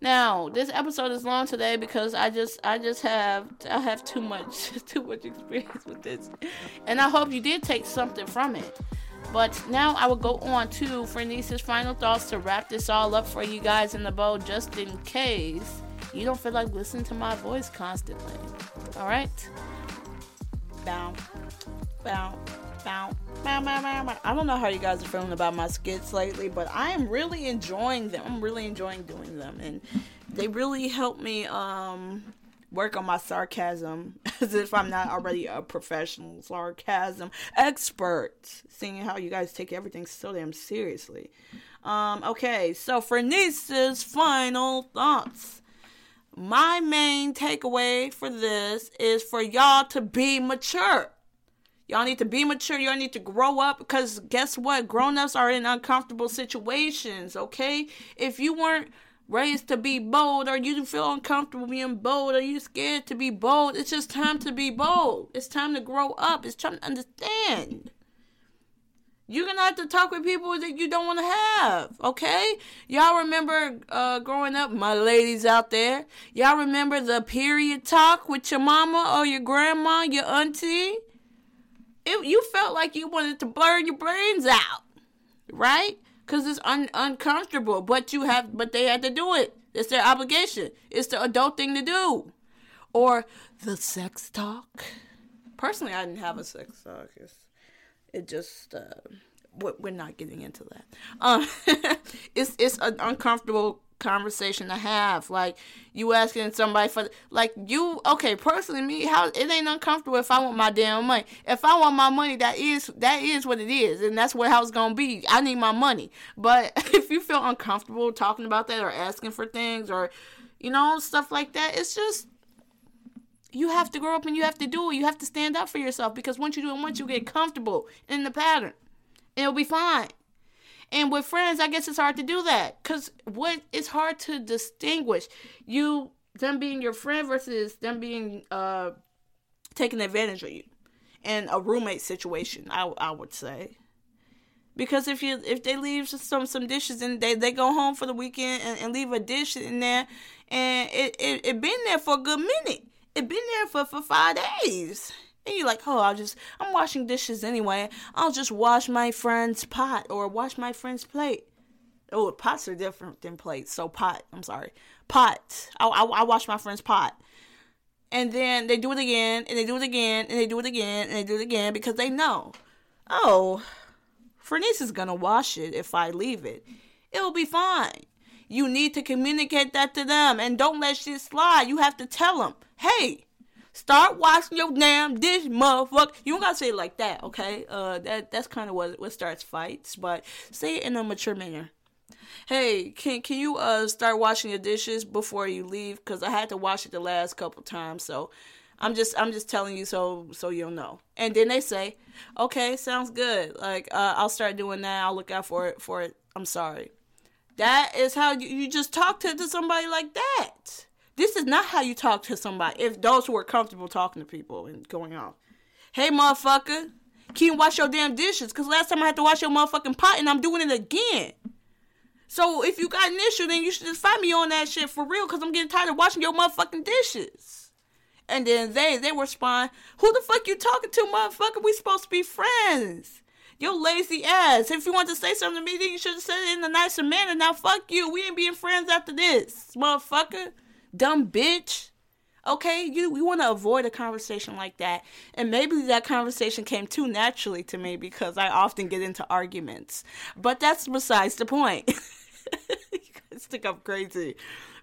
Now, this episode is long today because I just I just have I have too much *laughs* too much experience with this. And I hope you did take something from it. But now I will go on to Franese's final thoughts to wrap this all up for you guys in the bow just in case you don't feel like listening to my voice constantly. Alright? Bow. Bow. Bow. Bow, bow, bow, bow. I don't know how you guys are feeling about my skits lately, but I am really enjoying them. I'm really enjoying doing them. And they really help me um work on my sarcasm *laughs* as if I'm not already a professional sarcasm expert, seeing how you guys take everything so damn seriously. Um, okay, so Franese's final thoughts. My main takeaway for this is for y'all to be mature. Y'all need to be mature. Y'all need to grow up because guess what? Grown ups are in uncomfortable situations, okay? If you weren't raised to be bold or you feel uncomfortable being bold or you scared to be bold, it's just time to be bold. It's time to grow up. It's time to understand. You're gonna have to talk with people that you don't want to have, okay? Y'all remember uh, growing up, my ladies out there? Y'all remember the period talk with your mama or your grandma, your auntie? It, you felt like you wanted to burn your brains out, right? Cause it's un- uncomfortable, but you have, but they had to do it. It's their obligation. It's the adult thing to do. Or the sex talk. Personally, I didn't have a sex talk. It's, it just uh, we're not getting into that. Um, *laughs* it's it's an uncomfortable conversation to have. Like you asking somebody for like you okay, personally me, how it ain't uncomfortable if I want my damn money. If I want my money, that is that is what it is, and that's what how it's gonna be. I need my money. But *laughs* if you feel uncomfortable talking about that or asking for things or you know, stuff like that, it's just you have to grow up and you have to do it. You have to stand up for yourself because once you do it once you get comfortable in the pattern, it'll be fine. And with friends, I guess it's hard to do that. Because what it's hard to distinguish you them being your friend versus them being uh taking advantage of you in a roommate situation. I I would say. Because if you if they leave some some dishes and they, they go home for the weekend and, and leave a dish in there and it, it it been there for a good minute. It been there for for five days and you're like, oh, I'll just, I'm washing dishes anyway. I'll just wash my friend's pot or wash my friend's plate. Oh, pots are different than plates. So pot, I'm sorry, pot. I, I, I wash my friend's pot. And then they do it again, and they do it again, and they do it again, and they do it again because they know, oh, Franese is gonna wash it if I leave it. It'll be fine. You need to communicate that to them and don't let shit slide. You have to tell them, hey, Start washing your damn dish, motherfucker. You don't gotta say it like that, okay? Uh, that that's kind of what what starts fights, but say it in a mature manner. Hey, can can you uh start washing your dishes before you leave? Cause I had to wash it the last couple times, so I'm just I'm just telling you so so you'll know. And then they say, okay, sounds good. Like uh, I'll start doing that. I'll look out for it for it. I'm sorry. That is how you, you just talk to, to somebody like that. This is not how you talk to somebody. If those who are comfortable talking to people and going off, Hey, motherfucker, can you wash your damn dishes? Because last time I had to wash your motherfucking pot and I'm doing it again. So if you got an issue, then you should just find me on that shit for real because I'm getting tired of washing your motherfucking dishes. And then they they respond, Who the fuck you talking to, motherfucker? We supposed to be friends. Your lazy ass. If you want to say something to me, then you should have said it in a nicer manner. Now fuck you. We ain't being friends after this, motherfucker dumb bitch. Okay, you you want to avoid a conversation like that, and maybe that conversation came too naturally to me because I often get into arguments. But that's besides the point. *laughs* you guys think I'm crazy,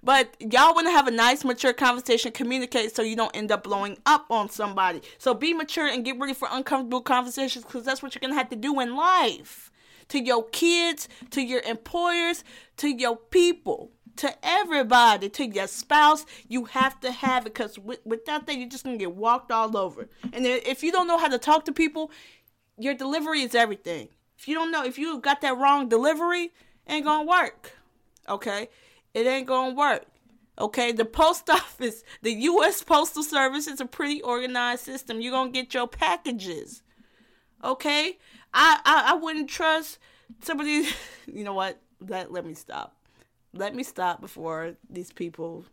but y'all want to have a nice, mature conversation, communicate so you don't end up blowing up on somebody. So be mature and get ready for uncomfortable conversations because that's what you're gonna have to do in life. To your kids, to your employers, to your people to everybody, to your spouse. You have to have it because without that, you're just gonna get walked all over. And if you don't know how to talk to people, your delivery is everything. If you don't know, if you got that wrong delivery, ain't gonna work. Okay, it ain't gonna work. Okay, the post *laughs* office, the U.S. Postal Service is a pretty organized system. You're gonna get your packages. Okay, I, I, I wouldn't trust somebody. *laughs* You know what? Let let me stop. Let me stop before these people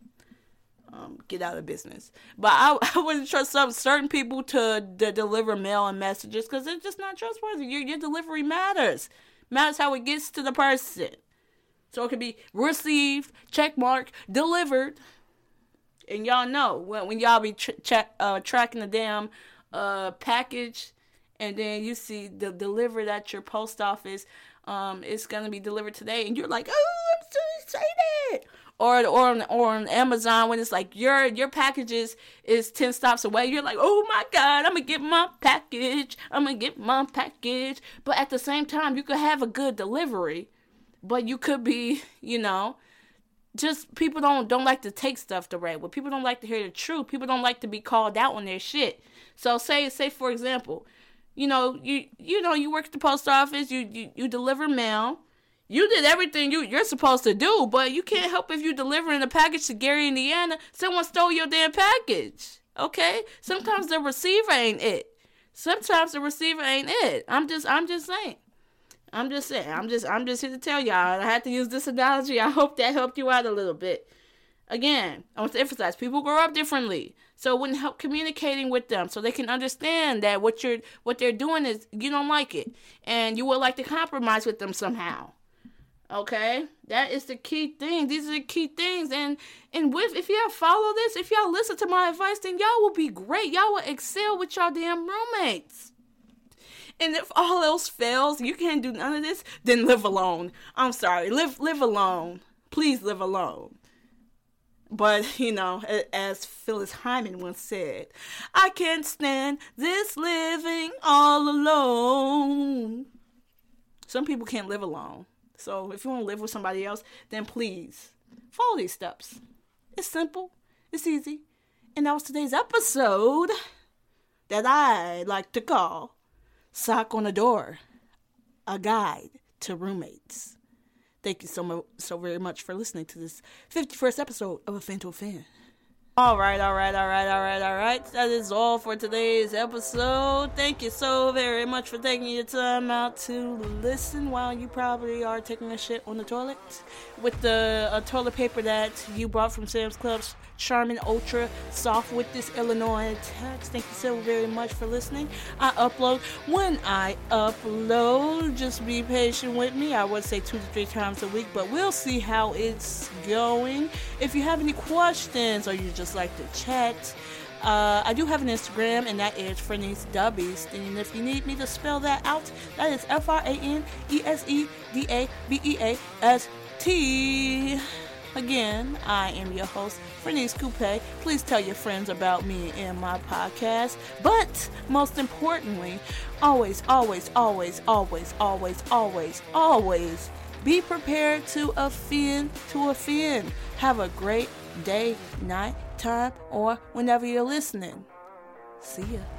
um, get out of business. But I, *laughs* I wouldn't trust some certain people to, to deliver mail and messages because they're just not trustworthy. Your, your delivery matters. Matters how it gets to the person. So it could be received, check mark, delivered. And y'all know when, when y'all be tra- uh, tracking the damn uh, package and then you see the delivered at your post office, um, it's gonna be delivered today, and you're like, oh, So excited or or on, or on Amazon when it's like your your packages is ten stops away. You're like, oh my god, I'm gonna get my package. I'm gonna get my package. But at the same time, you could have a good delivery, but you could be, you know, just people don't don't like to take stuff the right way. People don't like to hear the truth. People don't like to be called out on their shit. So say say for example, you know you you know you work at the post office. You you, you deliver mail you did everything you, you're supposed to do, but you can't help if you're delivering a package to Gary, Indiana. Someone stole your damn package. Okay? Sometimes the receiver ain't it. Sometimes the receiver ain't it. I'm just I'm just saying. I'm just saying. I'm just I'm just here to tell y'all. I had to use this analogy. I hope that helped you out a little bit. Again, I want to emphasize people grow up differently. So it wouldn't help communicating with them so they can understand that what you're what they're doing is you don't like it. And you would like to compromise with them somehow. Okay, that is the key thing. These are the key things, and and with if y'all follow this, if y'all listen to my advice, then y'all will be great. Y'all will excel with y'all damn roommates. And if all else fails, you can't do none of this, then live alone. I'm sorry, live live alone. Please live alone. But, you know, as Phyllis Hyman once said, I can't stand this living all alone. Some people can't live alone. So if you want to live with somebody else, then please follow these steps. It's simple, it's easy. And that was today's episode that I like to call Sock on the Door A Guide to Roommates. Thank you so, much, so very much for listening to this 51st episode of A Fan to a Fan. All right, all right, all right, all right, all right. That is all for today's episode. Thank you so very much for taking your time out to listen while you probably are taking a shit on the toilet with the toilet paper that you brought from Sam's Club's Charmin Ultra Soft with this Illinois text. Thank you so very much for listening. I upload when I upload. Just be patient with me. I would say two to three times a week, but we'll see how it's going. If you have any questions or you just like to chat, uh, I do have an Instagram, and that is Franese Da Beast. And if you need me to spell that out, that is F R A N E S E D A B E A S T. Again, I am your host, Franese Coupe. Please tell your friends about me and my podcast. But most importantly, always, always, always, always, always, always, always be prepared to offend, to offend. Have a great day, night, time, or whenever you're listening. See ya.